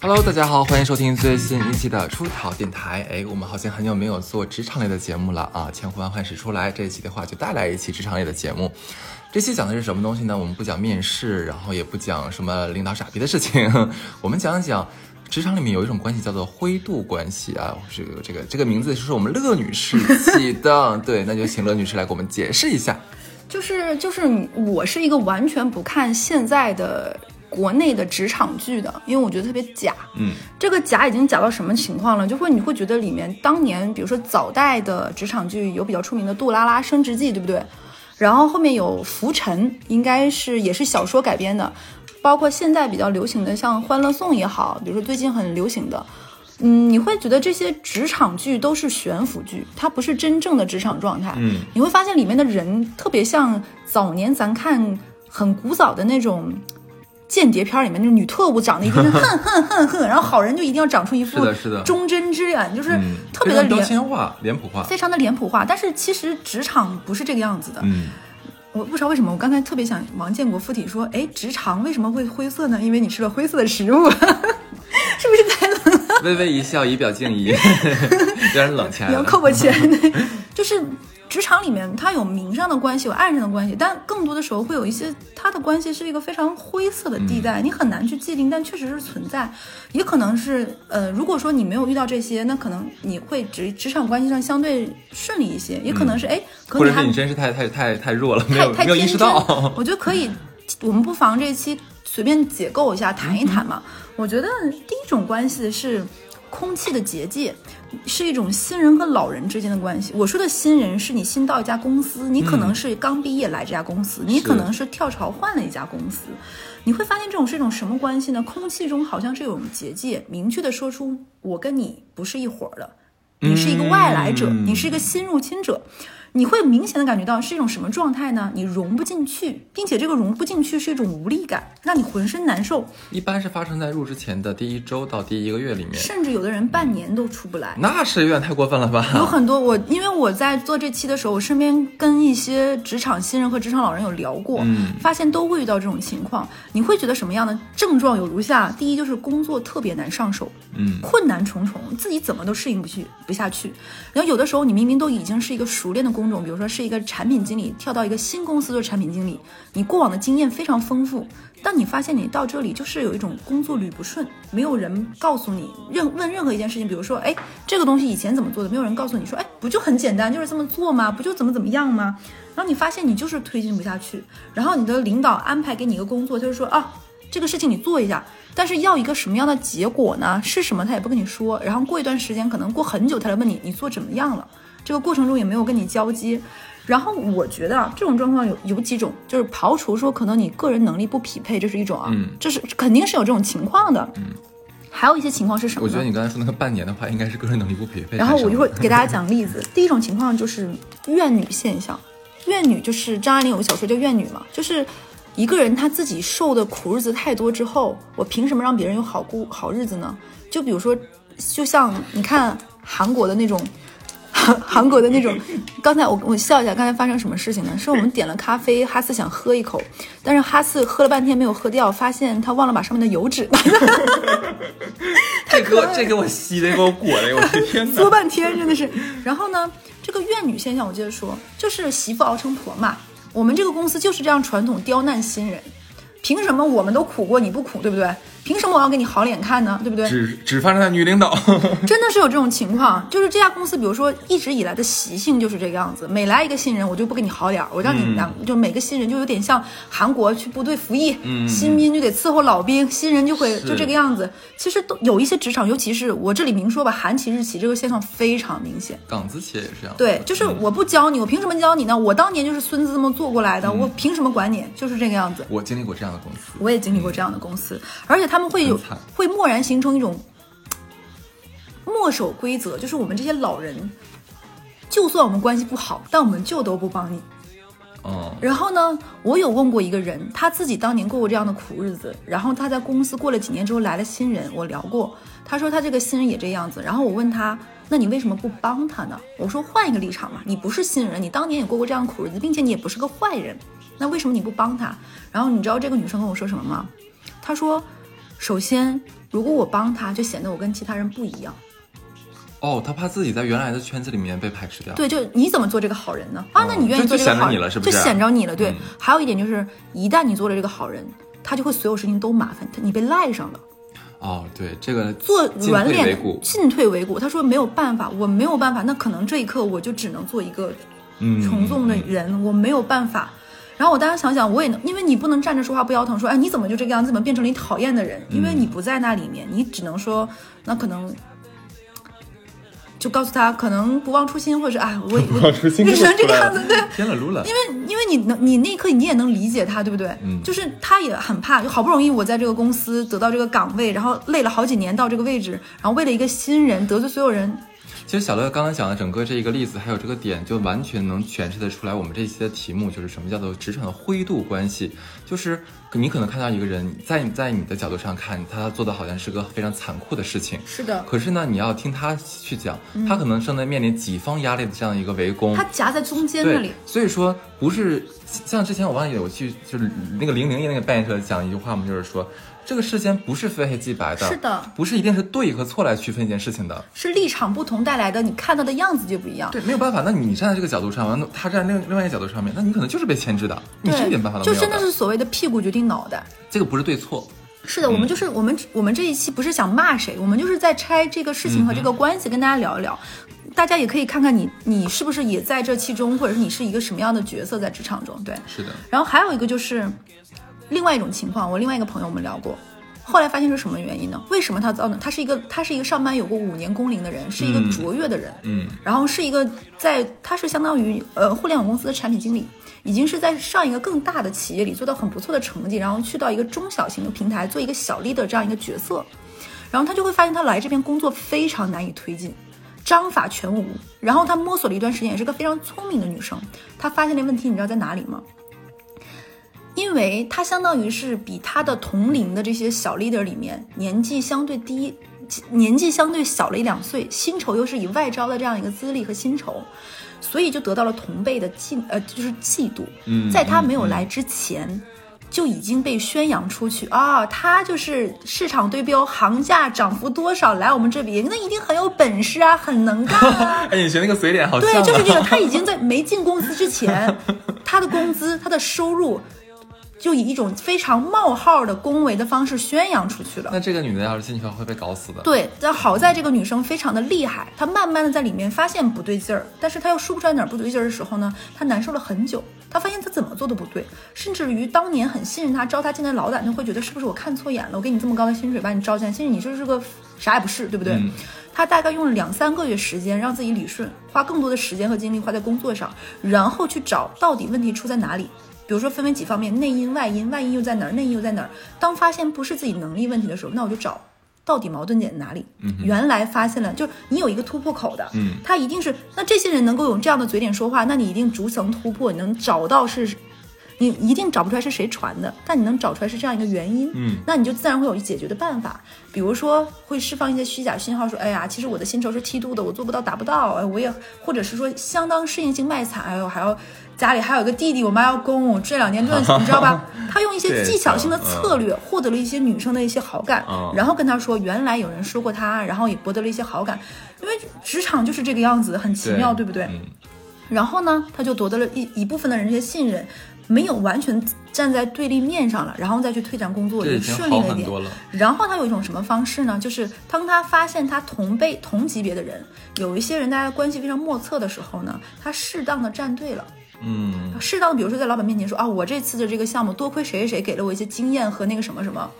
Hello，大家好，欢迎收听最新一期的出逃电台。哎，我们好像很久没有做职场类的节目了啊！千呼万唤始出来，这一期的话就带来一期职场类的节目。这期讲的是什么东西呢？我们不讲面试，然后也不讲什么领导傻逼的事情，我们讲讲职场里面有一种关系叫做灰度关系啊。这个这个这个名字是我们乐女士起的，对，那就请乐女士来给我们解释一下。就是就是，我是一个完全不看现在的。国内的职场剧的，因为我觉得特别假。嗯，这个假已经假到什么情况了？就会你会觉得里面当年，比如说早代的职场剧有比较出名的《杜拉拉升职记》，对不对？然后后面有《浮沉》，应该是也是小说改编的。包括现在比较流行的像《欢乐颂》也好，比如说最近很流行的，嗯，你会觉得这些职场剧都是悬浮剧，它不是真正的职场状态。嗯，你会发现里面的人特别像早年咱看很古早的那种。间谍片里面那种女特务长得一定是 哼哼哼哼，然后好人就一定要长出一副忠贞之脸，就是特别的标签化、脸谱化，非常的脸谱化。但是其实职场不是这个样子的。嗯，我不知道为什么，我刚才特别想王建国附体说，哎，直肠为什么会灰色呢？因为你吃了灰色的食物，是不是太冷了？微微一笑以表敬意，有点冷起来了。你要扣我钱，就是。职场里面，它有明上的关系，有暗上的关系，但更多的时候会有一些，它的关系是一个非常灰色的地带，你很难去界定，但确实是存在。也可能是，呃，如果说你没有遇到这些，那可能你会职职场关系上相对顺利一些。也可能是，哎，或者是你真是太太太太弱了，没有没有意识到。我觉得可以，我们不妨这期随便解构一下，谈一谈嘛。我觉得第一种关系是空气的结界。是一种新人和老人之间的关系。我说的新人是你新到一家公司，你可能是刚毕业来这家公司，你可能是跳槽换了一家公司，你会发现这种是一种什么关系呢？空气中好像是有结界，明确的说出我跟你不是一伙儿的，你是一个外来者，你是一个新入侵者。你会明显的感觉到是一种什么状态呢？你融不进去，并且这个融不进去是一种无力感，让你浑身难受。一般是发生在入职前的第一周到第一个月里面，甚至有的人半年都出不来。那是有点太过分了吧？有很多我，因为我在做这期的时候，我身边跟一些职场新人和职场老人有聊过，发现都会遇到这种情况。你会觉得什么样的症状有如下：第一，就是工作特别难上手，嗯，困难重重，自己怎么都适应不去不下去。然后有的时候你明明都已经是一个熟练的工。工种，比如说是一个产品经理跳到一个新公司做产品经理，你过往的经验非常丰富，但你发现你到这里就是有一种工作捋不顺，没有人告诉你任问任何一件事情，比如说，哎，这个东西以前怎么做的，没有人告诉你说，哎，不就很简单，就是这么做吗？不就怎么怎么样吗？然后你发现你就是推进不下去，然后你的领导安排给你一个工作，就是说啊，这个事情你做一下，但是要一个什么样的结果呢？是什么他也不跟你说，然后过一段时间，可能过很久，他来问你，你做怎么样了？这个过程中也没有跟你交接，然后我觉得啊，这种状况有有几种，就是刨除说可能你个人能力不匹配，这是一种啊，这是肯定是有这种情况的。嗯，还有一些情况是什么？我觉得你刚才说那个半年的话，应该是个人能力不匹配。然后我一会儿给大家 讲例子。第一种情况就是怨女现象，怨女就是张爱玲有个小说叫《怨女》嘛，就是一个人他自己受的苦日子太多之后，我凭什么让别人有好过好日子呢？就比如说，就像你看韩国的那种。韩 韩国的那种，刚才我我笑一下，刚才发生什么事情呢？是我们点了咖啡，哈斯想喝一口，但是哈斯喝了半天没有喝掉，发现他忘了把上面的油脂。这给我这给我吸的，给我裹的，我的天哪！说半天真的是。然后呢，这个怨女现象，我接着说，就是媳妇熬成婆嘛。我们这个公司就是这样传统刁难新人，凭什么我们都苦过你不苦，对不对？凭什么我要给你好脸看呢？对不对？只只发生在女领导，真的是有这种情况。就是这家公司，比如说一直以来的习性就是这个样子。每来一个新人，我就不给你好脸，我让你两就每个新人就有点像韩国去部队服役，新兵就得伺候老兵，新人就会就这个样子。其实都有一些职场，尤其是我这里明说吧，韩企、日企这个现象非常明显。港资企业也是这样。对，就是我不教你，我凭什么教你呢？我当年就是孙子这么做过来的，我凭什么管你？就是这个样子。我经历过这样的公司，我也经历过这样的公司，而且他们会有。会蓦然形成一种墨守规则，就是我们这些老人，就算我们关系不好，但我们就都不帮你。哦。然后呢，我有问过一个人，他自己当年过过这样的苦日子，然后他在公司过了几年之后来了新人，我聊过，他说他这个新人也这样子。然后我问他，那你为什么不帮他呢？我说换一个立场嘛，你不是新人，你当年也过过这样的苦日子，并且你也不是个坏人，那为什么你不帮他？然后你知道这个女生跟我说什么吗？她说，首先如果我帮他，就显得我跟其他人不一样。哦，他怕自己在原来的圈子里面被排斥掉。对，就你怎么做这个好人呢？啊，哦那你愿意做这个好人，就显着你了是不是就显着你了。对，嗯还有一点就是，一旦你做了这个好人，他就会所有事情都麻烦，他你被赖上了。哦，对，这个做进软脸进退维谷。他说没有办法，我没有办法，那可能这一刻我就只能做一个嗯从众的人，我没有办法。然后我当时想想，我也能，因为你不能站着说话不腰疼，说哎你怎么就这个样子，怎么变成了你讨厌的人？因为你不在那里面，你只能说那可能。就告诉他，可能不忘初心，或者是哎，我 我忘初心只能这个样子，对，天了噜了。因为因为你能，你那一刻你也能理解他，对不对？嗯就是他也很怕，就好不容易我在这个公司得到这个岗位，然后累了好几年到这个位置，然后为了一个新人得罪所有人，其实小乐刚才讲的整个这一个例子，还有这个点，就完全能诠释得出来我们这一期的题目就是什么叫做职场的灰度关系。就是你可能看到一个人，在你在你的角度上看，他做的好像是个非常残酷的事情，是的，可是呢，你要听他去讲，他可能正在面临几方压力的这样一个围攻。他夹在中间那里，，所以说不是像之前我忘记有去就是那个零零一那个扮演者讲一句话嘛，就是说这个世间不是非黑即白的，是的，不是一定是对和错来区分一件事情的。是立场不同带来的，你看到的样子就不一样。对，没有办法，那你站在这个角度上，完了他站在另另外一个角度上面，那你可能就是被牵制的，你是一点办法都就没有就真的是所谓的屁股决定脑袋。这个不是对错，是的，我们就是我们我们这一期不是想骂谁，我们就是在拆这个事情和这个关系，跟大家聊一聊。大家也可以看看你你是不是也在这其中，或者是你是一个什么样的角色在职场中。对，是的，然后还有一个就是另外一种情况，我另外一个朋友我们聊过，后来发现是什么原因呢？为什么他遭呢？他是一个他是一个上班有过五年工龄的人，是一个嗯卓越的人，嗯然后是一个在他是相当于呃互联网公司的产品经理，已经是在上一个更大的企业里做到很不错的成绩，然后去到一个中小型的平台做一个小 leader 这样一个角色，然后他就会发现他来这边工作非常难以推进。章法全无，然后他摸索了一段时间，也是个非常聪明的女生。她发现的问题，你知道在哪里吗？因为他相当于是比他的同龄的这些小 leader 里面年纪相对低，年纪相对小了一两岁，薪酬又是以外招的这样一个资历和薪酬，所以就得到了同辈的嫉呃就是嫉妒。嗯在他没有来之前。就已经被宣扬出去啊，他就是市场对标行价涨幅多少来我们这边，那一定很有本事啊，很能干啊。哎，你学那个嘴脸好像、对，啊，就是这个。他已经 在没进公司之前，他的工资、他的收入，就以一种非常冒号的恭维的方式宣扬出去了。那这个女的要是进去会被搞死的。对，但好在这个女生非常的厉害，她慢慢的在里面发现不对劲儿，但是她又说不出来哪儿不对劲儿的时候呢，她难受了很久。她发现她怎么做都不对，甚至于当年很信任她招她进来老板，就会觉得是不是我看错眼了？我给你这么高的薪水把你招进来，其实你就是个啥也不是，对不对？嗯她大概用了两三个月时间让自己理顺，花更多的时间和精力花在工作上，然后去找到底问题出在哪里。比如说分为几方面，内因、外因，外因又在哪儿，内因又在哪儿。当发现不是自己能力问题的时候，那我就找到底矛盾点在哪里。原来发现了，就是你有一个突破口的，嗯他一定是那这些人能够有这样的嘴脸说话，那你一定逐层突破，你能找到是。你一定找不出来是谁传的，但你能找出来是这样一个原因，嗯那你就自然会有解决的办法。比如说会释放一些虚假信号，说，哎呀，其实我的薪酬是梯度的，我做不到，达不到，哎，我也，或者是说相当适应性卖惨，哎呦，还要家里还有一个弟弟，我妈要供我，这两年赚，你知道吧？他用一些技巧性的策略，获得了一些女生的一些好感，嗯然后跟他说，原来有人说过他，然后也博得了一些好感，因为职场就是这个样子，很奇妙，对不对？嗯然后呢，他就夺得了一一部分的人这些信任，没有完全站在对立面上了，然后再去推展工作，也这已经顺利了一点。然后他有一种什么方式呢？就是当他发现他同辈同级别的人，有一些人大家关系非常莫测的时候呢，他适当的站队了。嗯适当的，比如说在老板面前说啊，我这次的这个项目多亏谁谁谁给了我一些经验和那个什么什么。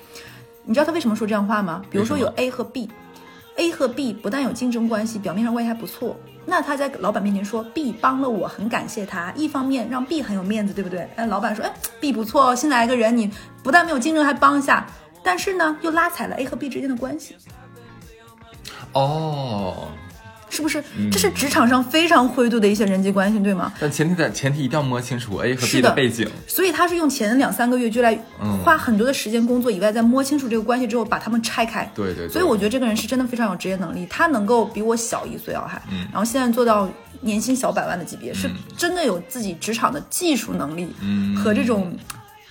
你知道他为什么说这样话吗？比如说有 A 和 B，A 和 B 不但有竞争关系，表面上关系还不错。那他在老板面前说 B 帮了我，很感谢他。一方面让 B 很有面子，对不对？哎，老板说，哎，B 不错哦，新来一个人，你不但没有竞争，还帮一下。但是呢，又拉踩了 A 和 B 之间的关系。哦，是不是？嗯这是职场上非常灰度的一些人际关系，对吗？但前提在前提一定要摸清楚 A 和 B 的背景。所以他是用前两三个月就来嗯花很多的时间工作以外，在摸清楚这个关系之后，把他们拆开。对对对所以我觉得这个人是真的非常有职业能力，他能够比我小一岁啊还，嗯然后现在做到年薪小百万的级别，是真的有自己职场的技术能力嗯和这种。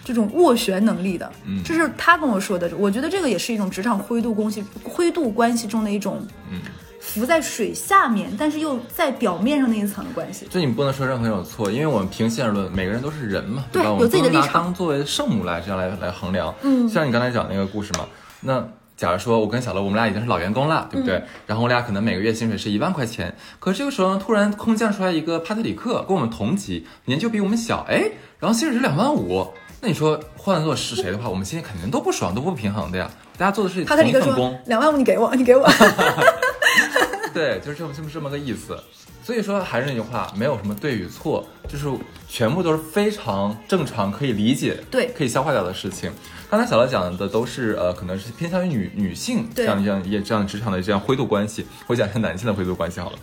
这种斡旋能力的，嗯这是他跟我说的。我觉得这个也是一种职场灰度关系、灰度关系中的一种，嗯浮在水下面，但是又在表面上那一层的关系。这你不能说任何人有错，因为我们平心而论，每个人都是人嘛，对吧？有自己的立场当作为圣母来这样来来衡量。嗯像你刚才讲那个故事嘛，那假如说我跟小乐，我们俩已经是老员工了，对不对？嗯然后我俩可能每个月薪水是一万块钱，可是这个时候呢，突然空降出来一个帕特里克，跟我们同级，年纪又比我们小，哎，然后薪水是两万五。那你说换做是谁的话，我们心里肯定都不爽，都不平衡的呀。大家做的是同帕特里克份工，：“两万五你给我，你给我。对，就是这么这么这么个意思。所以说还是那句话，没有什么对与错，就是全部都是非常正常、可以理解、对可以消化掉的事情。刚才小乐讲的都是呃，可能是偏向于女女性这对样这样也这样职场的这样灰度关系。我讲一下男性的灰度关系好了。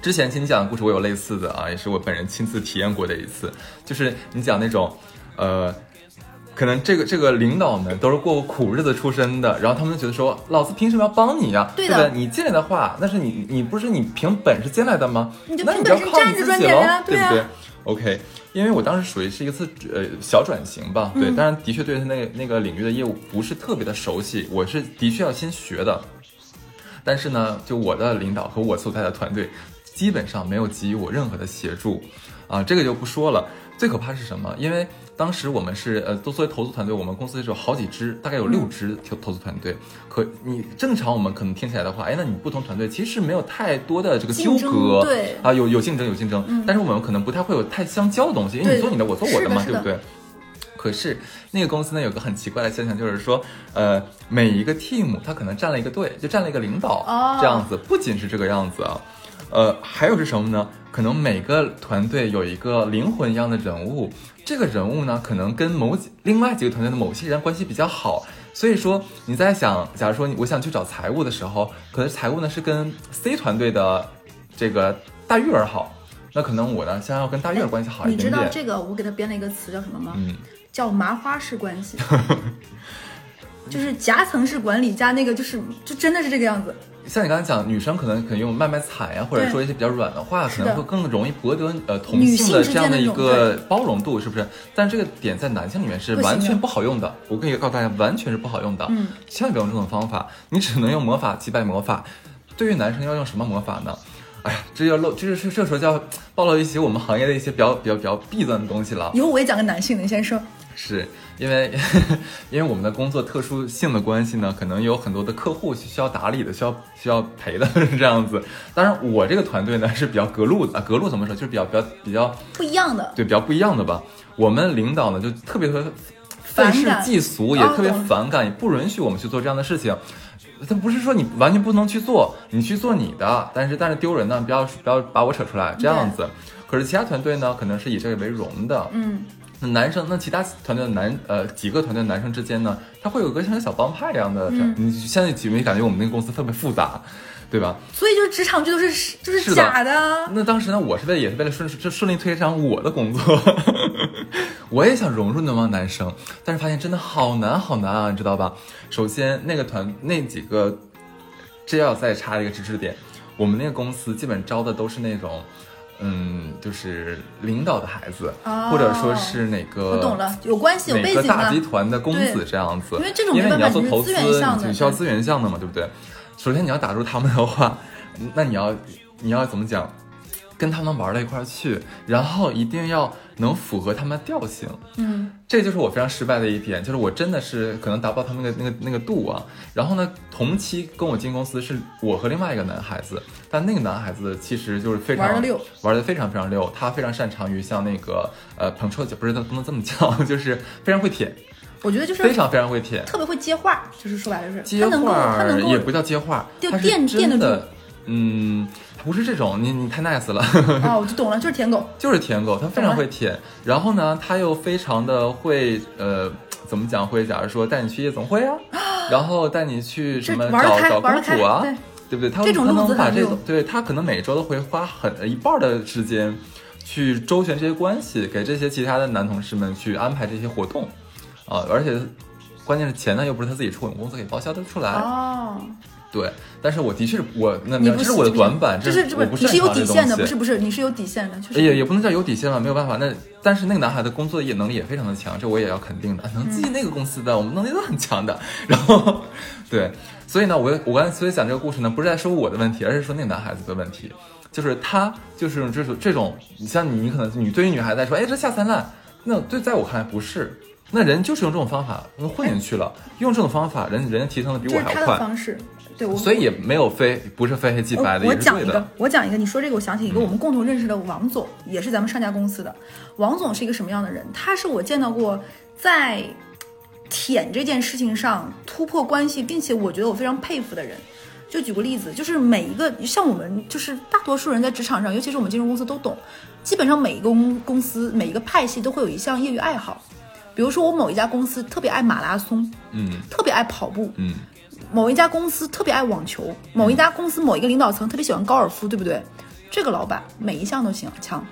之前其实你讲的故事我有类似的啊，也是我本人亲自体验过的一次，就是你讲那种，呃，可能这个这个领导们都是过苦日子出身的，然后他们就觉得说，老子凭什么要帮你呀、对不对？你进来的话，那是你你不是你凭本事进来的吗？你就那凭本事你就要靠你站着赚自己喽对啊不对？OK，因为我当时属于是一次呃小转型吧，对，嗯当然的确对他那个那个领域的业务不是特别的熟悉，我是的确要先学的。但是呢，就我的领导和我所在的团队，基本上没有给予我任何的协助，啊，这个就不说了。最可怕是什么？因为当时我们是呃，都作为投资团队，我们公司是有好几支，大概有六支投投资团队。可你正常我们可能听起来的话，哎，那你不同团队其实没有太多的这个纠葛，对啊，有有竞争有竞争，但是我们可能不太会有太相交的东西，因为你做你的，我做我的嘛的对不对？可是那个公司呢，有个很奇怪的现象，就是说，呃，每一个 team 它可能站了一个队，就站了一个领导，哦这样子。不仅是这个样子啊，呃，还有是什么呢？可能每个团队有一个灵魂一样的人物，这个人物呢，可能跟某几另外几个团队的某些人关系比较好。所以说你在想，假如说你我想去找财务的时候，可能财务呢是跟 C 团队的这个大玉儿好，那可能我呢想要跟大玉儿关系好一点你知。道这个我给他编了一个词叫什么吗？嗯，叫麻花式关系，就是夹层式管理加那个就是就真的是这个样子。像你刚才讲，女生可能可能用卖卖惨呀，或者说一些比较软的话，可能会更容易博得呃同性的这样的一个包容度，是不是？但这个点在男性里面是完全不好用的。我可以告诉大家，完全是不好用的。嗯，千万不要用这种方法，你只能用魔法击败魔法。对于男生要用什么魔法呢？哎呀，这要露，这是这时候就要暴露一些我们行业的一些比较比较比较弊端的东西了。以后我也讲个男性的，你先说。是因为 因为我们的工作特殊性的关系呢，可能有很多的客户需要打理的，需要需要陪的是 这样子。当然，我这个团队呢是比较隔路的，啊隔路怎么说？就是比较比较比较不一样的，对比较不一样的吧。我们领导呢就特别特别愤世嫉俗，也特别反感，也不允许我们去做这样的事情。他不是说你完全不能去做，你去做你的，但是但是丢人呢，不要不要把我扯出来这样子。可是其他团队呢，可能是以这个为荣的，嗯，那男生，那其他团队的男呃几个团队的男生之间呢，他会有个像小帮派一样的，嗯你现在几没有感觉我们那个公司特别复杂，对吧？所以就是职场剧都是就是假的。那当时呢，我是为了也是为了顺顺顺利推上我的工作，我也想融入那帮男生，但是发现真的好难好难啊，你知道吧？首先那个团那几个，这要再插一个知识点，我们那个公司基本招的都是那种。嗯，就是领导的孩子，哦或者说是哪个我懂了，有关系有哪背景的个大集。团的公子这样子，因为这种因为你要做投资，你需要资源项的嘛，对不对？首先你要打入他们的话，那你要你要怎么讲？跟他们玩到一块儿去，然后一定要能符合他们的调性，嗯，这就是我非常失败的一点，就是我真的是可能达不到他们的那个那个度啊。然后呢，同期跟我进公司是我和另外一个男孩子，但那个男孩子其实就是非常玩得溜，玩的非常非常溜，他非常擅长于像那个呃捧臭脚，不是不能这么叫，就是非常会舔，我觉得就是非常非常会舔。特别会接话，就是说白了是接他能够话他能够也不叫接话，就他是垫垫得真的，嗯，不是这种，你你太 nice 了。啊，我就懂了，就是舔狗。就是舔狗，他非常会舔，然后呢，他又非常的会，呃，怎么讲？会假如说带你去夜总会啊，然后带你去什么找找公主啊对，对不对？他这种路他能把这种对他可能每周都会花很一半儿的时间去周旋这些关系，给这些其他的男同事们去安排这些活动，啊、而且关键是钱呢又不是他自己出，我们公司给报销的出来。哦，对，但是我的确是我那你不这是我的短板，这是我不擅这不你是有底线的，不是不是，你是有底线的，就是也也不能叫有底线吧，没有办法。那但是那个男孩的工作也能力也非常的强，这我也要肯定的。能进那个公司的，我们能力都很强的。然后，对，所以呢，我我刚才所以讲这个故事呢，不是在说我的问题，而是说那个男孩子的问题，就是他就是这种这种，你像你，你可能你对于女孩子来说，哎，这下三滥，那对在我看来不是。那人就是用这种方法混进去了，用这种方法，人人家提升的比我还要快，方式。对我，所以也没有非不是非黑即白的，我讲一个。，我讲一个，你说这个，我想起一个我们共同认识的王总，也是咱们上家公司的。王总是一个什么样的人？他是我见到过在舔这件事情上突破关系，并且我觉得我非常佩服的人。就举个例子，就是每一个像我们，就是大多数人在职场上，尤其是我们金融公司都懂，基本上每一个公公司每一个派系都会有一项业余爱好。比如说，我某一家公司特别爱马拉松，嗯特别爱跑步，嗯某一家公司特别爱网球，某一家公司某一个领导层特别喜欢高尔夫，对不对？这个老板每一项都行强，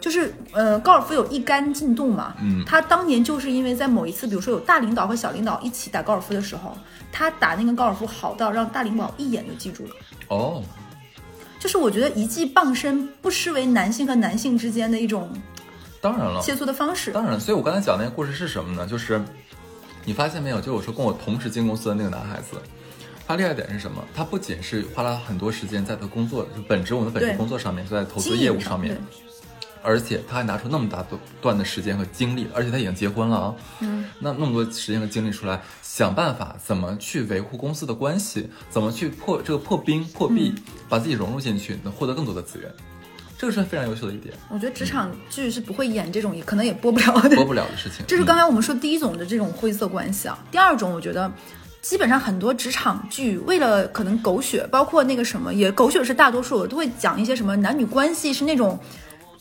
就是呃，高尔夫有一杆进洞嘛，嗯他当年就是因为在某一次，比如说有大领导和小领导一起打高尔夫的时候，他打那个高尔夫好到让大领导一眼就记住了。哦，就是我觉得一技傍身不失为男性和男性之间的一种当然了，切磋的方式。当然，所以我刚才讲那个故事是什么呢？就是你发现没有，就是我说跟我同时进公司的那个男孩子，他厉害点是什么？他不仅是花了很多时间在他工作，就本职我们的本职工作上面，就在投资业务上面，而且他还拿出那么大段的时间和精力，而且他已经结婚了啊，嗯，那那么多时间和精力出来，想办法怎么去维护公司的关系，怎么去破这个破冰破壁，嗯。把自己融入进去，能获得更多的资源，这个是非常优秀的一点，我觉得职场剧是不会演这种，也可能也播不了的。播不了的事情。这是嗯刚才我们说第一种的这种灰色关系啊。第二种，我觉得基本上很多职场剧为了可能狗血，包括那个什么也狗血是大多数，都会讲一些什么男女关系是那种。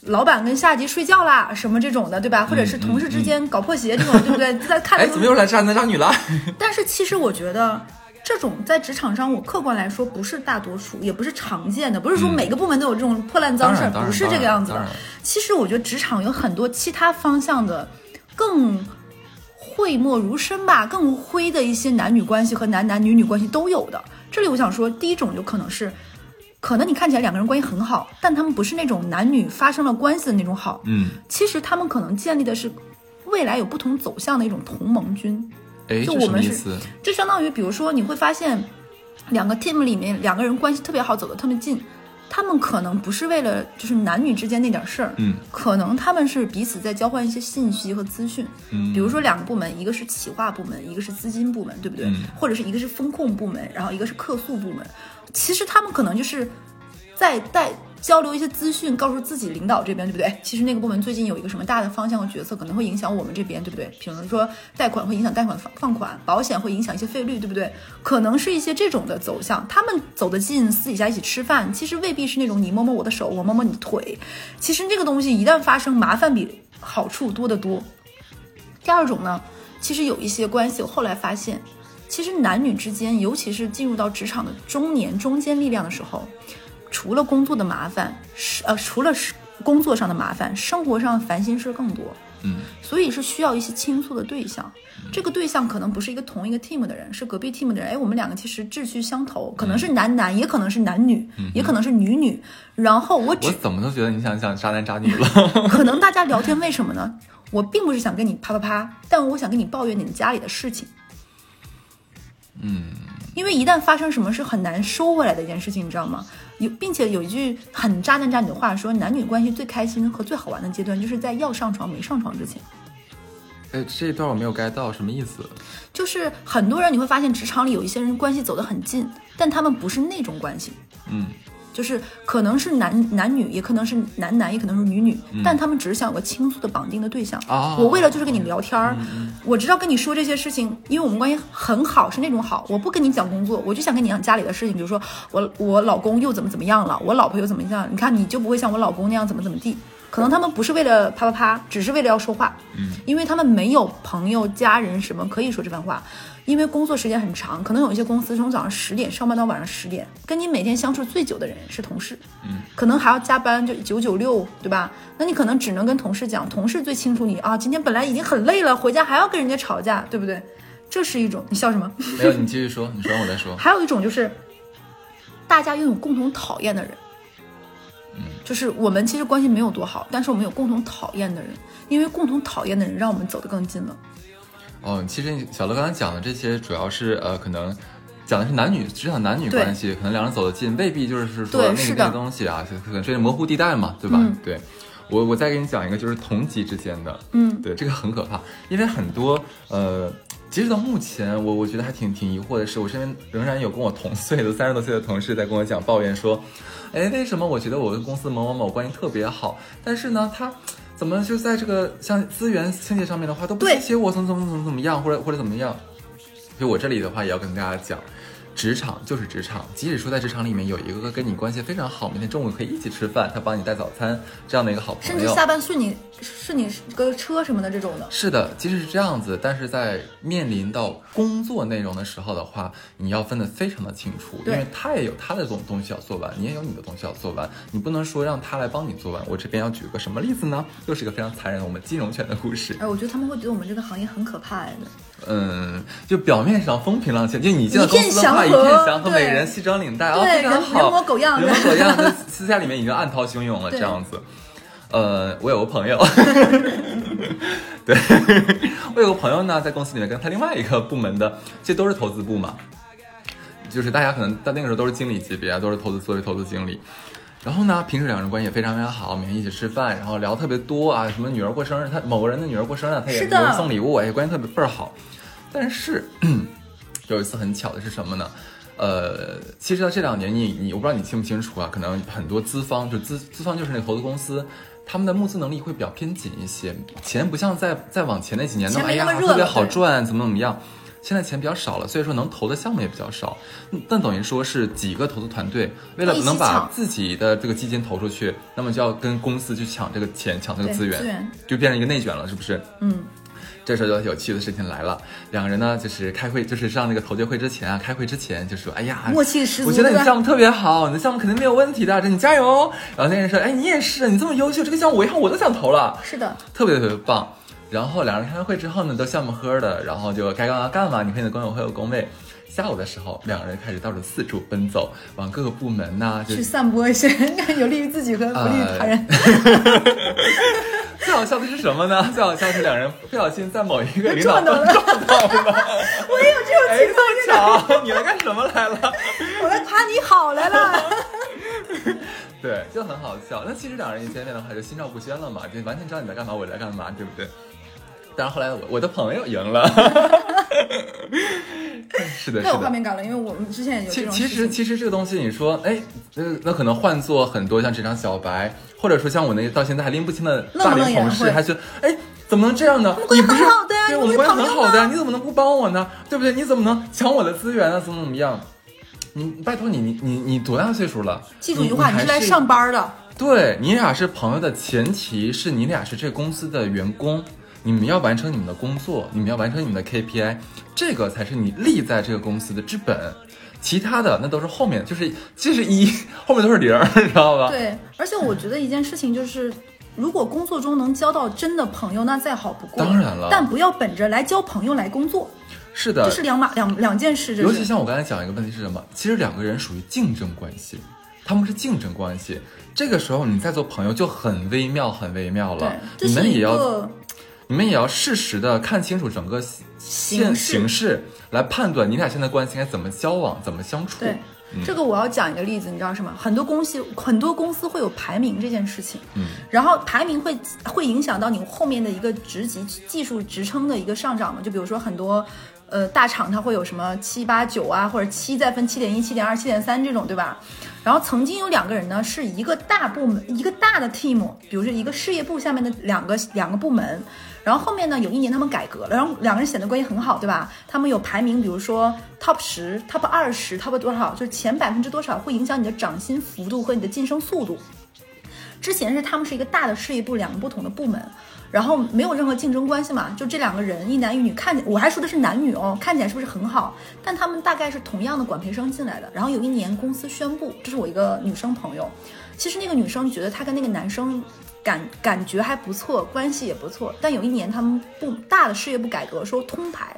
老板跟下级睡觉啦，什么这种的，对吧？或者是同事之间搞破鞋这种，对不对？在看嗯哎，的怎么又来渣男渣女了？但是其实我觉得，这种在职场上，我客观来说不是大多数，也不是常见的，不是说每个部门都有这种破烂脏事儿，不是这个样子的。其实我觉得职场有很多其他方向的更讳莫如深吧，更灰的一些男女关系和男男女女关系都有的。这里我想说，第一种就可能是。可能你看起来两个人关系很好，但他们不是那种男女发生了关系的那种好，嗯，其实他们可能建立的是未来有不同走向的一种同盟军。哎，就我们是什么意思？这相当于，比如说你会发现，两个 team 里面两个人关系特别好，走得特别近，他们可能不是为了就是男女之间那点事儿，嗯，可能他们是彼此在交换一些信息和资讯。嗯比如说两个部门，一个是企划部门，一个是资金部门，对不对？嗯或者是一个是风控部门，然后一个是客诉部门。其实他们可能就是在带交流一些资讯，告诉自己领导这边，对不对？其实那个部门最近有一个什么大的方向和决策，可能会影响我们这边，对不对？比如说贷款会影响贷款放放款，保险会影响一些费率，对不对？可能是一些这种的走向。他们走得近，私底下一起吃饭，其实未必是那种你摸摸我的手，我摸摸你的腿。其实这个东西一旦发生，麻烦比好处多得多。第二种呢，其实有一些关系，我后来发现，其实男女之间，尤其是进入到职场的中年中坚力量的时候，除了工作的麻烦，是呃，除了是工作上的麻烦，生活上烦心事更多。嗯，所以是需要一些倾诉的对象。这个对象可能不是一个同一个 team 的人，是隔壁 team 的人。哎，我们两个其实志趣相投，可能是男男，也可能是男女，也可能是女女。然后我只我怎么都觉得你想像渣男渣女了。可能大家聊天为什么呢？我并不是想跟你啪啪啪，但我想跟你抱怨你们家里的事情。嗯，因为一旦发生什么是很难收回来的一件事情，你知道吗？有，并且有一句很渣男渣女的话说，男女关系最开心和最好玩的阶段，就是在要上床没上床之前。哎，这一段我没有 get 到，什么意思？就是很多人你会发现，职场里有一些人关系走得很近，但他们不是那种关系，嗯，就是可能是男男女，也可能是男男，也可能是女女，但他们只是想有个倾诉的绑定的对象。哦我为了就是跟你聊天儿，我知道跟你说这些事情，因为我们关系很好，是那种好。我不跟你讲工作，我就想跟你讲家里的事情，比如说我我老公又怎么怎么样了，我老婆又怎么样，你看你就不会像我老公那样怎么怎么地。可能他们不是为了啪啪啪，只是为了要说话，嗯，因为他们没有朋友、家人什么可以说这番话，因为工作时间很长，可能有一些公司从早上十点上班到晚上十点，跟你每天相处最久的人是同事，嗯，可能还要加班，就九九六，对吧？那你可能只能跟同事讲，同事最清楚你啊，今天本来已经很累了，回家还要跟人家吵架，对不对？这是一种，你笑什么？没有，你继续说，你说完我再说。还有一种就是，大家拥有共同讨厌的人，嗯，就是我们其实关系没有多好，但是我们有共同讨厌的人，因为共同讨厌的人让我们走得更近了。哦，其实小乐刚才讲的这些，主要是呃，可能讲的是男女职场男女关系，可能两人走得近，未必就是说那个东西啊，就可能这是模糊地带嘛，对吧？嗯对。我我再给你讲一个，就是同级之间的，嗯，对，这个很可怕，因为很多呃，截止到目前，我我觉得还挺挺疑惑的是，我身边仍然有跟我同 岁的三十多岁的同事在跟我讲抱怨说，哎，为什么我觉得我跟公司某某某关系特别好，但是呢，他怎么就在这个像资源倾斜上面的话都不对谢谢我，怎么怎么怎么怎么样，或者或者怎么样？就我这里的话，也要跟大家讲。职场就是职场，即使说在职场里面有一个跟你关系非常好，每天中午可以一起吃饭，他帮你带早餐这样的一个好朋友，甚至下班顺你顺你个车什么的这种的，是的，即使是这样子，但是在面临到工作内容的时候的话，你要分得非常的清楚，因为他也有他的东东西要做完，你也有你的东西要做完，你不能说让他来帮你做完。我这边要举个什么例子呢？又是一个非常残忍的我们金融圈的故事。哎，我觉得他们会觉得我们这个行业很可怕哎的。嗯，就表面上风平浪静，就你进了一片公司的话，一片祥和，对每人西装领带，哦，非常好，人人模狗样的人模狗样的，私下里面已经暗涛汹涌了，这样子。呃，我有个朋友，对我有个朋友呢，在公司里面跟他另外一个部门的，其实都是投资部嘛，就是大家可能到那个时候都是经理级别啊，都是投资作为投资经理。然后呢，平时两人关系也非常非常好，每天一起吃饭，然后聊特别多啊，什么女儿过生日，他某个人的女儿过生日，他也有人送礼物，哎，关系特别倍儿好。但是 有一次很巧的是什么呢？呃，其实到这两年你，你我不知道你清不清楚啊，可能很多资方就资资方就是那个投资公司，他们的募资能力会比较偏紧一些，钱不像在再往前那几年那么哎呀特别好赚，怎么怎么样。现在钱比较少了，所以说能投的项目也比较少。嗯但等于说是几个投资团队为了能把自己的这个基金投出去，那么就要跟公司去抢这个钱，抢这个资源，资源就变成一个内卷了，是不是？嗯，这时候就有趣的事情来了，两个人呢就是开会，就是上那个投决会之前啊，开会之前就说，哎呀，默契十足我觉得你项目特别好，你的项目肯定没有问题的，这你加油哦。然后那个人说，哎，你也是，你这么优秀，这个项目我以后我都想投了，是的，特别特别棒。然后两人开完会之后呢，都笑呵呵的，然后就该干嘛干嘛，你和你的工友会有工位。下午的时候，两个人开始到处四处奔走，往各个部门呐、就去散播一些 有利于自己和不利于他人。最好笑的是什么呢？最好笑是两人不小心在某一个领导撞到了。我也有这种哎，情况，这么巧，你来干什么来了？我来夸你好来了。对，就很好笑。那其实两人一见面的话，就心照不宣了嘛，就完全知道你在干嘛，我在干嘛，对不对？但是后来我我的朋友赢了。是的，太有。画面感了，因为我们之前也有这其其种事情。实其实这个东西，你说，哎，那那可能换做很多像职场小白，或者说像我那到现在还拎不清的大龄同事，还觉得，哎，怎么能这样呢？你不是对我关系很好的呀，你怎么能不帮我呢？对不对？你怎么能抢我的资源呢？怎么怎么样？你拜托你，你你你多大岁数了？记住一句话，你是来上班的。对你俩是朋友的前提是你俩是这公司的员工，你们要完成你们的工作，你们要完成你们的 KPI，这个才是你立在这个公司的之本。其他的那都是后面，就是这是一，后面都是零，你知道吧？对，而且我觉得一件事情就是。如果工作中能交到真的朋友，那再好不过。当然了但不要本着来交朋友来工作，是的这，是两码两两件事。尤其像我刚才讲一个问题是什么？其实两个人属于竞争关系，他们是竞争关系。这个时候你再做朋友就很微妙，很微妙了。，你们也要个你们也要适时的看清楚整个现形势，来判断你俩现在关系应该怎么交往，怎么相处。对。这个我要讲一个例子，你知道什么？很多公司很多公司会有排名这件事情，嗯，然后排名会会影响到你后面的一个职级技术职称的一个上涨嘛？就比如说很多。呃，大厂它会有什么七八九啊，或者七再分七点一、七点二、七点三这种，对吧？然后曾经有两个人呢，是一个大部门、一个大的 team，比如说一个事业部下面的两个两个部门，然后后面呢有一年他们改革了，然后两个人显得关系很好，对吧？他们有排名，比如说 top 十、top 二十、top 多少，就是前百分之多少会影响你的涨薪幅度和你的晋升速度。之前是他们是一个大的事业部，两个不同的部门，然后没有任何竞争关系嘛，就这两个人一男一女，看见我还说的是男女哦，看起来是不是很好？但他们大概是同样的管培生进来的。然后有一年公司宣布，这是我一个女生朋友，其实那个女生觉得她跟那个男生感感觉还不错，关系也不错。但有一年他们部大的事业部改革，说通排。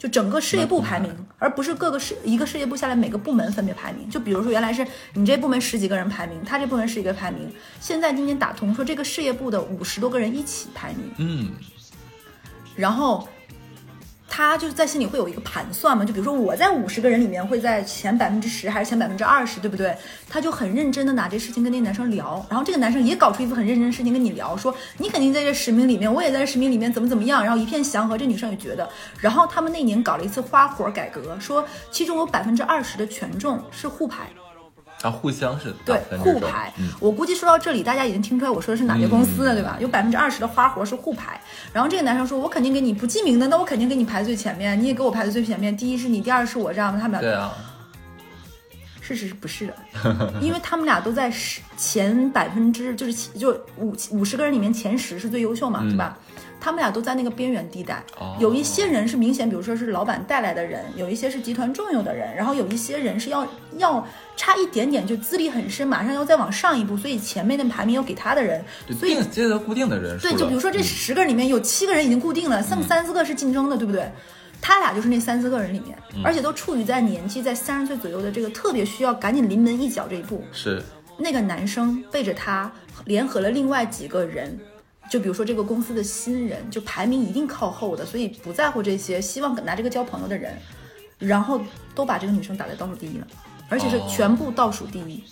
就整个事业部排名，而不是各个事一个事业部下来每个部门分别排名。就比如说原来是你这部门十几个人排名，他这部门是一个排名。现在今年打通说这个事业部的五十多个人一起排名，嗯，然后他就是在心里会有一个盘算嘛。就比如说我在五十个人里面会在前百分之十还是前百分之二十，对不对？他就很认真的拿这事情跟那男生聊，然后这个男生也搞出一副很认真的事情跟你聊，说你肯定在这十名里面，我也在这十名里面，怎么怎么样，然后一片祥和。这女生也觉得，然后他们那年搞了一次花活改革，说其中有百分之二十的权重是互排。啊，互相是对互排嗯，我估计说到这里，大家已经听出来我说的是哪些公司了，对吧？有百分之二十的花活是互排，然后这个男生说：“我肯定给你不记名的，那我肯定给你排最前面，你也给我排在最前面。第一是你，第二是我，这样他们俩对啊，事实是不是的？因为他们俩都在十前百分之，就是就五五十个人里面前十是最优秀嘛，对吧？他们俩都在那个边缘地带，哦。有一些人是明显，比如说是老板带来的人，有一些是集团重用的人，然后有一些人是要要差一点点就资历很深，马上要再往上一步，所以前面的排名要给他的人，就所以定接着固定的人数对，就比如说这十个人里面有七个人已经固定了，剩三四个是竞争的，对不对？他俩就是那三四个人里面，嗯。而且都处于在年纪在三十岁左右的这个特别需要赶紧临门一脚这一步。是。那个男生背着他联合了另外几个人，就比如说这个公司的新人，就排名一定靠后的，所以不在乎这些，希望拿这个交朋友的人，然后都把这个女生打在倒数第一了，而且是哦全部倒数第一。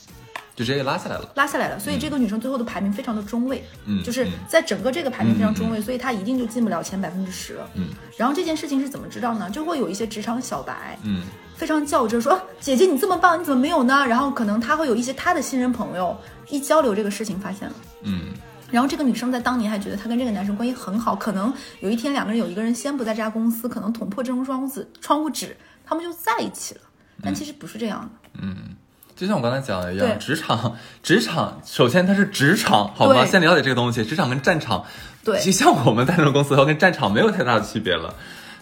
就直接拉下来了。拉下来了，所以这个女生最后的排名非常的中位，嗯就是嗯在整个这个排名非常中位，所以她一定就进不了前百分之十了。嗯然后这件事情是怎么知道呢？就会有一些职场小白，嗯非常较真，说、啊姐姐你这么棒，你怎么没有呢？然后可能他会有一些他的新人朋友一交流这个事情发现了。嗯然后这个女生在当年还觉得她跟这个男生关系很好，可能有一天两个人有一个人先不在这家公司，可能捅破这种窗子窗户纸，他们就在一起了。但其实不是这样的，嗯就像我刚才讲的一样，职场，职场，首先它是职场，好吗？先了解这个东西，职场跟战场，对其实像我们在这种公司，和跟战场没有太大的区别了。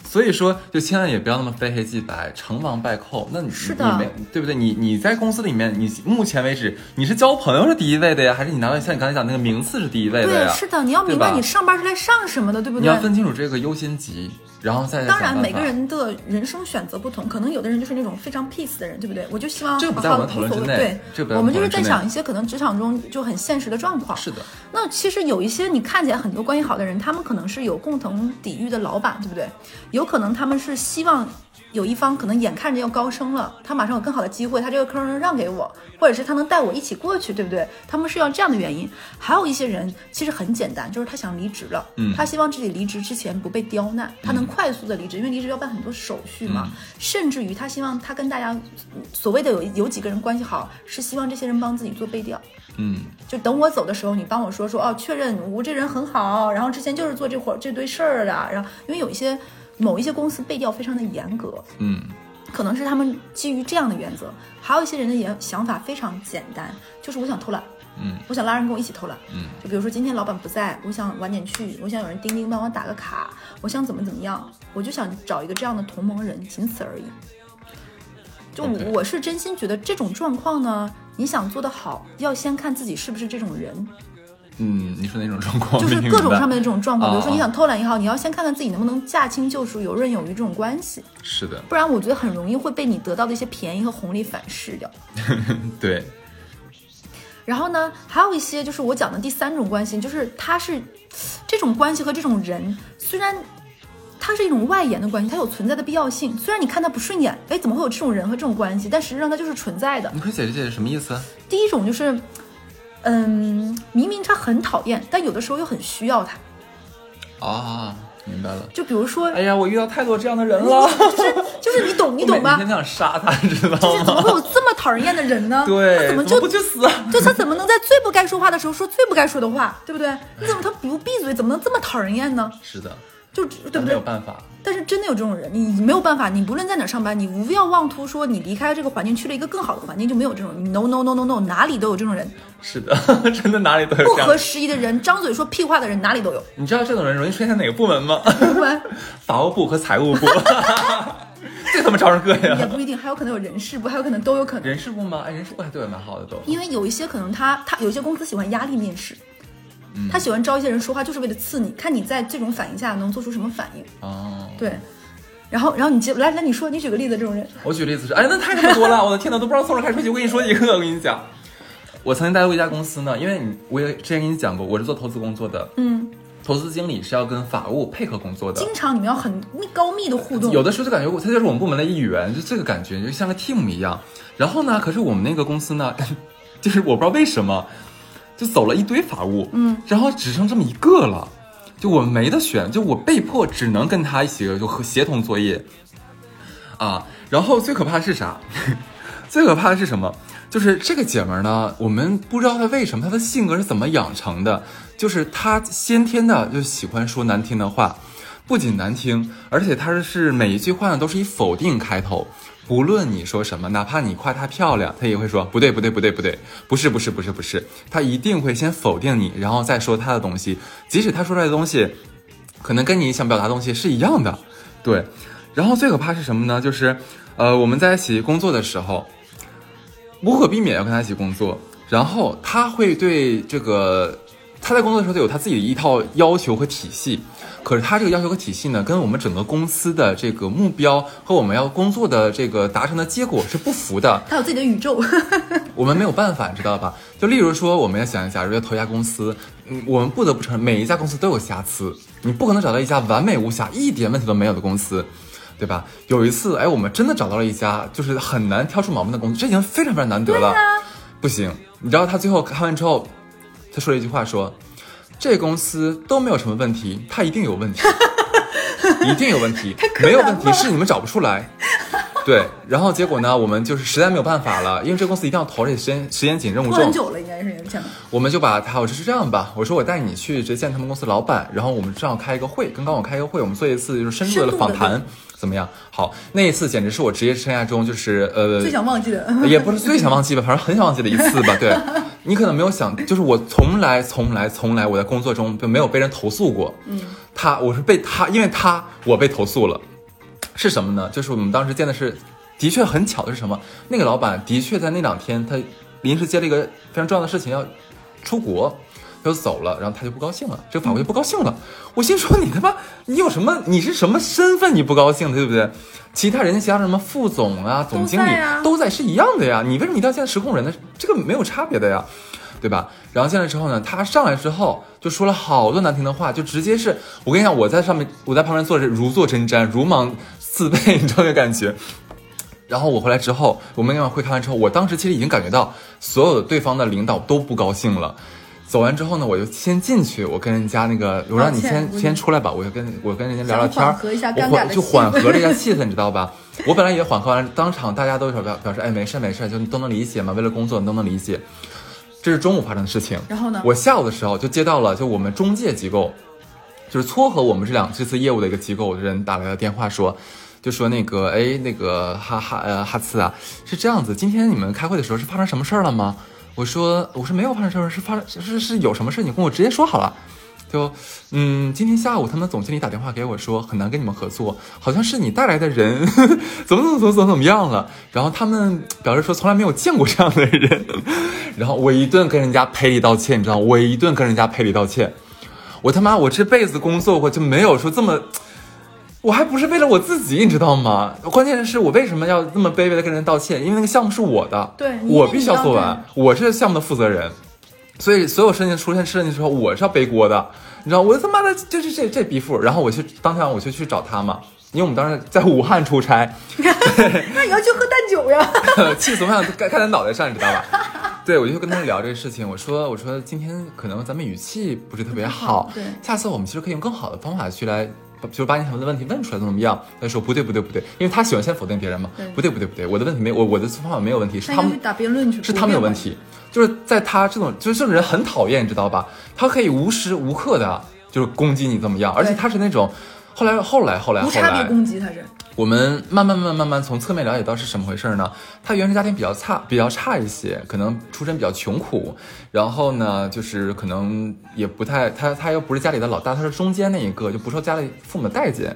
所以说，就千万也不要那么非黑即白，成王败寇。那你是的你没对不对？你你在公司里面，你目前为止你是交朋友是第一位的呀，还是你拿到像你刚才讲那个名次是第一位的呀对，是的，你要明白你上班是来上什么的，对不对？你要分清楚这个优先级，然后再当然，每个人的人生选择不同，可能有的人就是那种非常 peace 的人，对不对？我就希望这个不在我们讨论之内对，我们就是在想一些可能职场中就很现实的状况。是的，那其实有一些你看起来很多关系好的人，他们可能是有共同抵御的老板，对不对？有可能他们是希望有一方可能眼看着要高升了，他马上有更好的机会，他这个坑能让给我，或者是他能带我一起过去，对不对？他们是要这样的原因。还有一些人其实很简单，就是他想离职了，嗯他希望自己离职之前不被刁难，他能快速的离职，因为离职要办很多手续嘛。嗯甚至于他希望他跟大家嗯所谓的有有几个人关系好，是希望这些人帮自己做背调。嗯就等我走的时候，你帮我说说哦，确认我这人很好，然后之前就是做这活这堆事儿的，然后因为有一些某一些公司背调非常的严格，嗯。可能是他们基于这样的原则，还有一些人的也想法非常简单，就是我想偷懒，嗯。我想拉人跟我一起偷懒，嗯。就比如说今天老板不在，我想晚点去，我想有人钉钉帮我打个卡，我想怎么怎么样，我就想找一个这样的同盟人，仅此而已。就 OK 我是真心觉得这种状况呢，你想做得好，要先看自己是不是这种人，嗯，你说哪种状况？就是各种上面的这种状况。比如说啊你想偷懒也好，你要先看看自己能不能驾轻就熟、游刃有余这种关系，是的，不然我觉得很容易会被你得到的一些便宜和红利反噬掉。对，然后呢，还有一些就是我讲的第三种关系，就是它是这种关系和这种人，虽然它是一种外延的关系，它有存在的必要性。虽然你看他不顺眼，哎，怎么会有这种人和这种关系？但实际上它就是存在的。你可以解释解释什么意思？第一种就是，嗯，明明他很讨厌，但有的时候又很需要他。啊，明白了。就比如说，哎呀，我遇到太多这样的人了，就是就是你懂，你懂吧我每？天想杀他，你知道吗就是怎么会？有这么讨人厌的人呢？对，他怎么就不去死？就他怎么能在最不该说话的时候说最不该说的话，对不对？你怎么他不闭嘴，怎么能这么讨人厌呢？是的，就对不对？没有办法。但是真的有这种人，你没有办法，你不论在哪上班，你无要妄图说你离开这个环境去了一个更好的环境就没有这种人。No No No No No，哪里都有这种人，是的，真的哪里都有不合。时宜的人，张嘴说屁话的人哪里都有。你知道这种人容易出现在哪个部门吗？不然 法务部和财务部，这他妈招人膈应。也不一定，还有可能有人事部，还有可能都有可能。人事部吗？哎，人事部还对我蛮好的都。因为有一些可能他他有些公司喜欢压力面试，他喜欢招一些人说话就是为了刺你，看你在这种反应下能做出什么反应。哦，对，然后然后你接来来你说你举个例子，这种人我举例子是，哎，那太他妈多了，我的天呐，都不知道从哪开始说起。我跟你说一个，我跟你讲，我曾经待过一家公司呢，因为你我也之前跟你讲过，我是做投资工作的，嗯，投资经理是要跟法务配合工作的。经常你们要很密高密的互动，有的时候就感觉我他就是我们部门的一员，就这个感觉就像个 team 一样。然后呢，可是我们那个公司呢，就是我不知道为什么，就走了一堆法务，嗯，然后只剩这么一个了，就我没得选，就我被迫只能跟他一起就和协同作业，啊，然后最可怕的是啥？最可怕的是什么？就是这个姐们儿呢，我们不知道她为什么，她的性格是怎么养成的，就是她先天的就喜欢说难听的话，不仅难听，而且她是每一句话呢都是以否定开头。不论你说什么，哪怕你夸她漂亮，她也会说不对，不对，不对，不对，不是，不是，不是，不是。她一定会先否定你，然后再说她的东西，即使她说出来的东西，可能跟你想表达东西是一样的，对。然后最可怕是什么呢？就是，呃，我们在一起工作的时候，无可避免要跟他一起工作，然后他会对这个他在工作的时候他有他自己的一套要求和体系，可是他这个要求和体系呢，跟我们整个公司的这个目标和我们要工作的这个达成的结果是不符的。他有自己的宇宙，我们没有办法，你知道吧？就例如说，我们要想，一下如要投一家公司，嗯，我们不得不承认，每一家公司都有瑕疵，你不可能找到一家完美无瑕、一点问题都没有的公司，对吧？有一次，哎，我们真的找到了一家就是很难挑出毛病的公司，这已经非常非常难得了。不行，你知道他最后看完之后，他说了一句话说，这公司都没有什么问题，他一定有问题，一定有问题，没有问题是你们找不出来。对，然后结果呢，我们就是实在没有办法了，因为这公司一定要投，而且时间时间紧，任务重，很久了，应该是前面。我们就把他，我说是这样吧，我说我带你去直接见他们公司老板，然后我们正好开一个会，跟高管开一个会，我们做一次就是深入的访深谈，怎么样？好，那一次简直是我职业生涯中就是呃最想忘记的，也不是最想忘记吧，反正很想忘记的一次吧。对，你可能没有想，就是我从来从来从来我在工作中就没有被人投诉过。嗯，他我是被他，因为他我被投诉了，是什么呢？就是我们当时见的是，的确很巧的是什么？那个老板的确在那两天他临时接了一个非常重要的事情要出国。他就走了，然后他就不高兴了，这个法官就不高兴了。我心说你他妈，你有什么？你是什么身份？你不高兴，对不对？其他人家其他什么副总啊、总经理都在是一样的呀。你为什么一定要见实控人呢？这个没有差别的呀，对吧？然后进来之后呢，他上来之后就说了好多难听的话，就直接是我跟你讲，我在上面，我在旁边坐着如坐针毡，如芒刺背，你知道那个感觉。然后我回来之后，我们那晚会开完之后，我当时其实已经感觉到所有的对方的领导都不高兴了。走完之后呢，我就先进去，我跟人家那个，我让你先先出来吧，我就跟我跟人家聊聊天缓和一下尴尬的气缓和了一下气氛，你知道吧？我本来也缓和完，当场大家都表表表示，哎，没事没事，就都能理解嘛，为了工作你都能理解。这是中午发生的事情。然后呢我下午的时候就接到了，就我们中介机构，就是撮合我们这两这次业务的一个机构的人打来的电话说。就说那个，哎，那个哈哈呃哈次啊，是这样子，今天你们开会的时候是发生什么事儿了吗？我说我说没有发生什么事，是发生是是有什么事，你跟我直接说好了。就嗯，今天下午他们总经理打电话给我说很难跟你们合作，好像是你带来的人 怎么怎么怎么怎么怎么样了。然后他们表示说从来没有见过这样的人。然后我一顿跟人家赔礼道歉，你知道？我一顿跟人家赔礼道歉。我他妈我这辈子工作过就没有说这么。我还不是为了我自己，你知道吗？关键是我为什么要那么卑微的跟人道歉？因为那个项目是我的，对我必须要做完，我是项目的负责人，所以所有事情出现事情的时候，我是要背锅的，你知道？我他妈的就是这这逼富，然后我去当天我就去找他嘛，因为我们当时在武汉出差，那你要去喝淡酒呀？气死我想盖盖在脑袋上，你知道吧？对，我就跟他们聊这个事情，我说我说今天可能咱们语气不是特别好，对下次我们其实可以用更好的方法去来，就是把你们的问题问出来，怎么样？他说不对不对不对，因为他喜欢先否定别人嘛对，不对不对不对，我的问题没我我的方法没有问题，是他们是他们有问题，就是在他这种就是这种人很讨厌，你知道吧？他可以无时无刻的就是攻击你怎么样，而且他是那种后来后来后来后无差别来，攻击，他是。我们慢慢慢慢慢慢从侧面了解到是什么回事呢？他原生家庭比较差，比较差一些，可能出身比较穷苦，然后呢，就是可能也不太，他他又不是家里的老大，他是中间那一个，就不受家里父母的待见，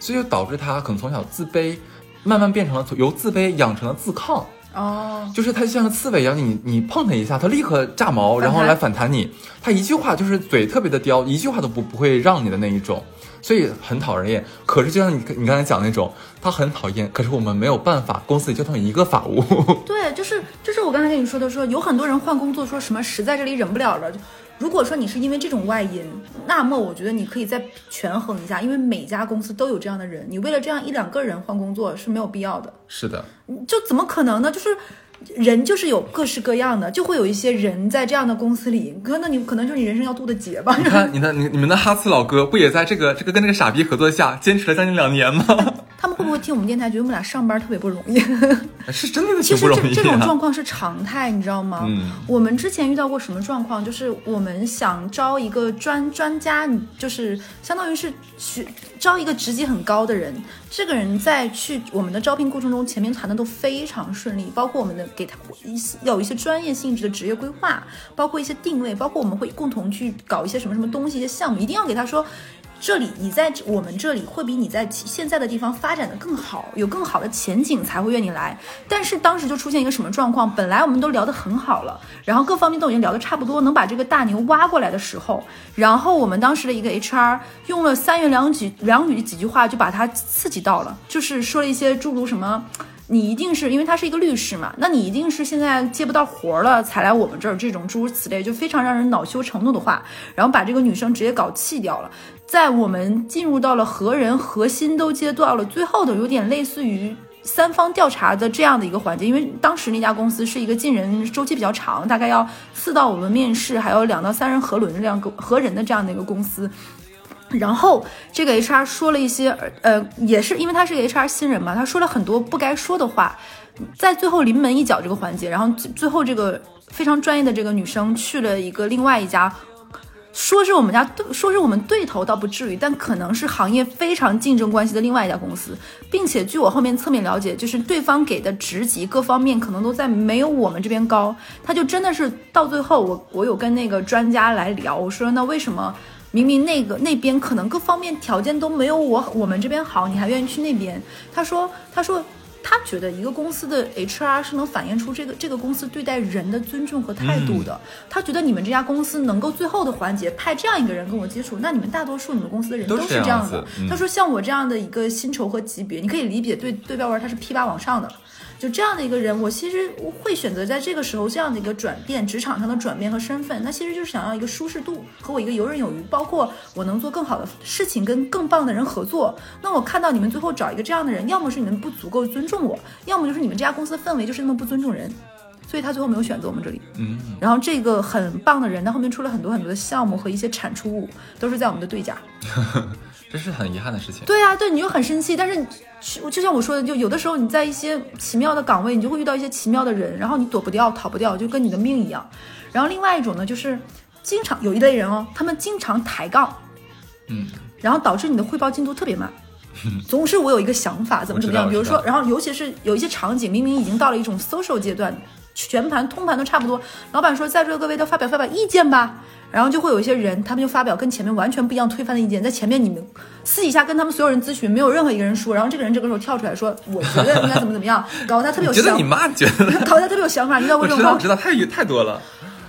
所以就导致他可能从小自卑，慢慢变成了由自卑养成了自抗。哦，就是他就像个刺猬一样，你你碰他一下，他立刻炸毛，然后来反弹你。他一句话就是嘴特别的刁，一句话都不不会让你的那一种，所以很讨人厌。可是就像你你刚才讲那种，他很讨厌，可是我们没有办法，公司里就他一个法务。对，就是就是我刚才跟你说的说，有很多人换工作说什么实在这里忍不了了。如果说你是因为这种外因，那么我觉得你可以再权衡一下，因为每家公司都有这样的人，你为了这样一两个人换工作是没有必要的。是的，就怎么可能呢？就是人就是有各式各样的，就会有一些人在这样的公司里，哥，那你可能就是你人生要渡的劫吧。你看你的你你们的哈次老哥不也在这个这个跟那个傻逼合作下坚持了将近两年吗？会不会听我们电台，觉得我们俩上班特别不容易？是真的其实挺不容易这这种啊。状况是常态，你知道吗？嗯我们之前遇到过什么状况？就是我们想招一个专专家，就是相当于是去招一个职级很高的人。这个人在去我们的招聘过程中，前面谈的都非常顺利，包括我们的给他一些有一些专业性质的职业规划，包括一些定位，包括我们会共同去搞一些什么什么东西、一些项目，一定要给他说。这里你在我们这里会比你在现在的地方发展的更好，有更好的前景才会愿意来。但是当时就出现一个什么状况？本来我们都聊得很好了，然后各方面都已经聊得差不多，能把这个大牛挖过来的时候，然后我们当时的一个 HR 用了三言两语两语几句话就把他刺激到了，就是说了一些诸如什么。你一定是因为他是一个律师嘛，那你一定是现在接不到活了才来我们这儿，这种诸如此类就非常让人恼羞成怒的话，然后把这个女生直接搞气掉了。在我们进入到了核人核心都接到了最后的，有点类似于三方调查的这样的一个环节，因为当时那家公司是一个进人周期比较长，大概要四到五轮面试，还有两到三人核轮的这样个核人的这样的一个公司。然后这个 HR 说了一些，呃，也是因为他是 HR 新人嘛，他说了很多不该说的话，在最后临门一脚这个环节，然后最后这个非常专业的这个女生去了一个另外一家。说是我们家对，说是我们对头倒不至于，但可能是行业非常竞争关系的另外一家公司，并且据我后面侧面了解，就是对方给的职级各方面可能都在没有我们这边高，他就真的是到最后，我我有跟那个专家来聊，我说那为什么明明那个那边可能各方面条件都没有我我们这边好，你还愿意去那边？他说他说。他觉得一个公司的 HR 是能反映出这个这个公司对待人的尊重和态度的。他觉得你们这家公司能够最后的环节派这样一个人跟我接触，那你们大多数你们公司的人都是是这样的样子。嗯他说像我这样的一个薪酬和级别，你可以理解对对标文他是 P 八往上的。就这样的一个人，我其实会选择在这个时候这样的一个转变，职场上的转变和身份，那其实就是想要一个舒适度和我一个游刃有余，包括我能做更好的事情，跟更棒的人合作。那我看到你们最后找一个这样的人，要么是你们不足够尊重我，要么就是你们这家公司的氛围就是那么不尊重人，所以他最后没有选择我们这里。嗯，然后这个很棒的人，他后面出了很多很多的项目和一些产出物，都是在我们的对家。这是很遗憾的事情。对啊，对你就很生气，但是就就像我说的，就有的时候你在一些奇妙的岗位，你就会遇到一些奇妙的人，然后你躲不掉、逃不掉，就跟你的命一样。然后另外一种呢，就是经常有一类人哦，他们经常抬杠，嗯，然后导致你的汇报进度特别慢。总是我有一个想法，怎么怎么样，比如说，然后尤其是有一些场景，明明已经到了一种 social 阶段，全盘通盘都差不多，老板说在座各位都发表发表意见吧，然后就会有一些人，他们就发表跟前面完全不一样推翻的意见，在前面你们私底下跟他们所有人咨询，没有任何一个人说，然后这个人这个时候跳出来说，我觉得应该怎么怎么样，搞得他特别有想觉得你，妈觉得？搞得他特别有想法，你遇到过我知道，这种吗我？知道，太太多了。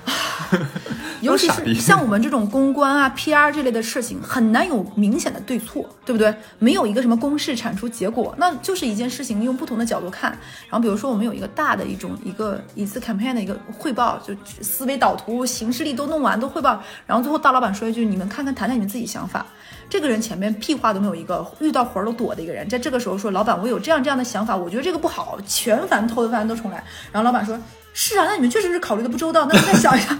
尤其是 像我们这种公关啊、PR 这类的事情，很难有明显的对错，对不对？没有一个什么公式产出结果，那就是一件事情用不同的角度看。然后比如说我们有一个大的一种一个一次 campaign 的一个汇报，就思维导图、形式力都弄完都汇报，然后最后大老板说一句：“你们看看，谈谈你们自己想法。”这个人前面屁话都没有一个，遇到活儿都躲的一个人，在这个时候说：“老板，我有这样这样的想法，我觉得这个不好，全盘偷的翻都重来。”然后老板说：“是啊，那你们确实是考虑的不周到，那再想一想。”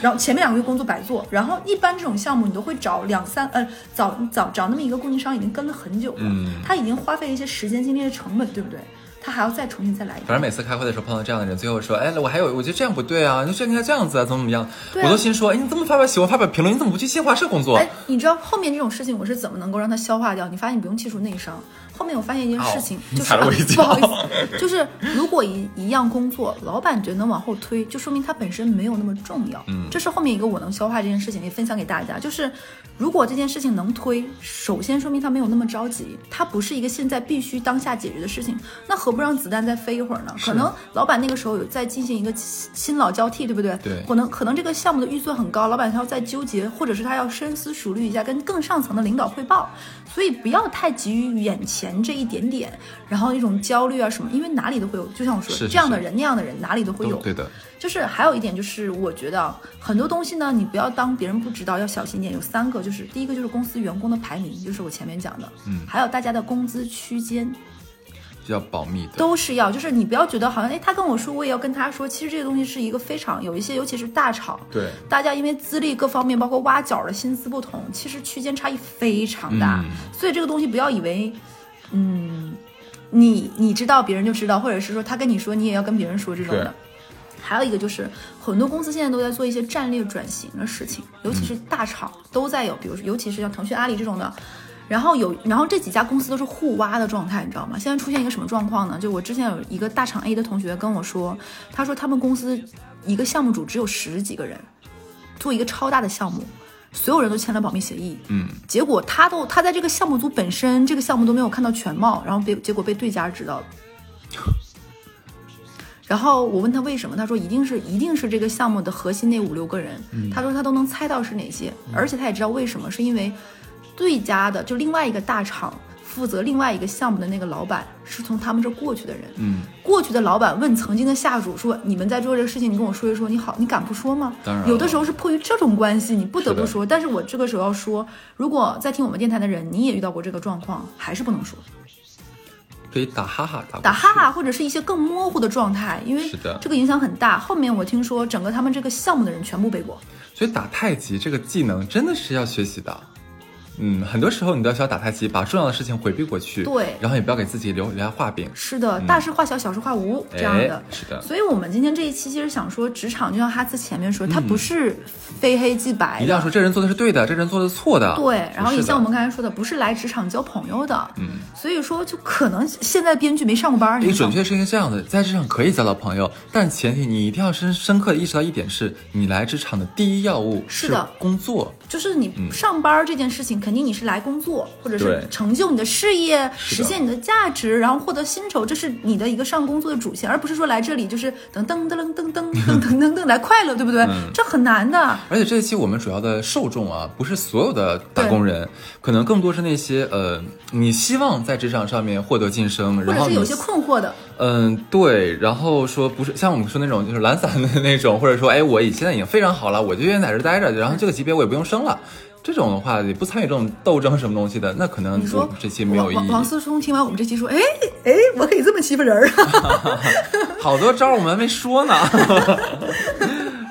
然后前面两个月工作白做，然后一般这种项目你都会找两三呃找找找那么一个供应商已经跟了很久了，嗯他已经花费了一些时间精力的成本，对不对？他还要再重新再来一遍。反正每次开会的时候碰到这样的人，最后说，哎，我还有，我觉得这样不对啊，你这应该这样子啊，怎么怎么样？啊我都心说，哎，你这么发表喜欢发表评论，你怎么不去新华社工作？哎，你知道后面这种事情我是怎么能够让它消化掉？你发现你不用气出内伤。后面我发现一件事情，哦就是踩了我一脚不好意思，就是如果一一样工作，老板觉得能往后推，就说明他本身没有那么重要。嗯这是后面一个我能消化这件事情，也分享给大家。就是如果这件事情能推，首先说明他没有那么着急，他不是一个现在必须当下解决的事情，那何不让子弹再飞一会儿呢？可能老板那个时候有在进行一个新新老交替，对不对？对可能可能这个项目的预算很高，老板他要再纠结，或者是他要深思熟虑一下，跟更上层的领导汇报。所以不要太急于眼前这一点点，然后那种焦虑啊什么，因为哪里都会有。就像我说，这样的人那样的人哪里都会有。对的，就是还有一点就是，我觉得啊很多东西呢，你不要当别人不知道，要小心一点。有三个，就是第一个就是公司员工的排名，就是我前面讲的，嗯还有大家的工资区间，比较保密的。都是要，就是你不要觉得好像哎，他跟我说，我也要跟他说，其实这个东西是一个非常有一些，尤其是大厂，对，大家因为资历各方面，包括挖角的薪资不同，其实区间差异非常大，嗯所以这个东西不要以为，嗯，你你知道别人就知道，或者是说他跟你说，你也要跟别人说这种的。还有一个就是，很多公司现在都在做一些战略转型的事情，尤其是大厂都在有，比如说，尤其是像腾讯、阿里这种的。然后有，然后这几家公司都是互挖的状态，你知道吗？现在出现一个什么状况呢？就我之前有一个大厂 A 的同学跟我说，他说他们公司一个项目组只有十几个人，做一个超大的项目，所有人都签了保密协议。嗯，结果他都他在这个项目组本身这个项目都没有看到全貌，然后被结果被对家知道了。然后我问他为什么，他说一定是一定是这个项目的核心那五六个人，他说他都能猜到是哪些，而且他也知道为什么，是因为对家的就另外一个大厂负责另外一个项目的那个老板是从他们这过去的人，嗯，过去的老板问曾经的下属说：“你们在做这个事情，你跟我说一说，你好，你敢不说吗？”当然有的时候是迫于这种关系，你不得不说。但是我这个时候要说，如果在听我们电台的人，你也遇到过这个状况，还是不能说，可以打哈哈打打哈哈或者是一些更模糊的状态，因为是的这个影响很大。后面我听说，整个他们这个项目的人全部背锅。所以打太极这个技能真的是要学习的。嗯，很多时候你都要需要打太极，把重要的事情回避过去。对然后也不要给自己留留下画饼。是的，大事化小，小事化无这样的哎。是的所以我们今天这一期其实想说，职场就像哈斯前面说，它不是非黑即白的。一定要说这人做的是对的，这人做的是错的。对，然后也像我们刚才说的，不是来职场交朋友的，嗯，所以说就可能现在编剧没上过班儿，你准确是应该这样的，在职场可以交到朋友，但前提你一定要深深刻的意识到一点是，你来职场的第一要务是的工作。就是你上班这件事情，肯定你是来工作，或者是成就你的事业，实现你的价值，然后获得薪酬，这是你的一个上工作的主线，而不是说来这里就是噔噔噔噔噔噔 噔噔噔噔来快乐，对不对？嗯？这很难的。而且这一期我们主要的受众啊，不是所有的打工人，可能更多是那些呃，你希望在职场上面获得晋升，或然后你者是有些困惑的，嗯，对，然后说不是像我们说那种就是懒散的 那种，或者说哎，我已现在已经非常好了，我就愿意在这待着，然后这个级别我也不用升了，这种的话也不参与这种斗争什么东西的，那可能你说这期没有意义。王思聪听完我们这期说，哎哎，我可以这么欺负人儿啊！好多招我们还没说呢。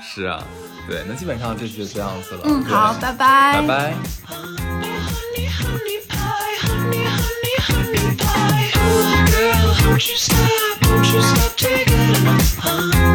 是啊，对，那基本上这期就这样子了。嗯，好，拜拜，拜拜。honey, honey pie, honey, honey, honey pie. Ooh, girl, won't you stop? Won't you stop taking my honey?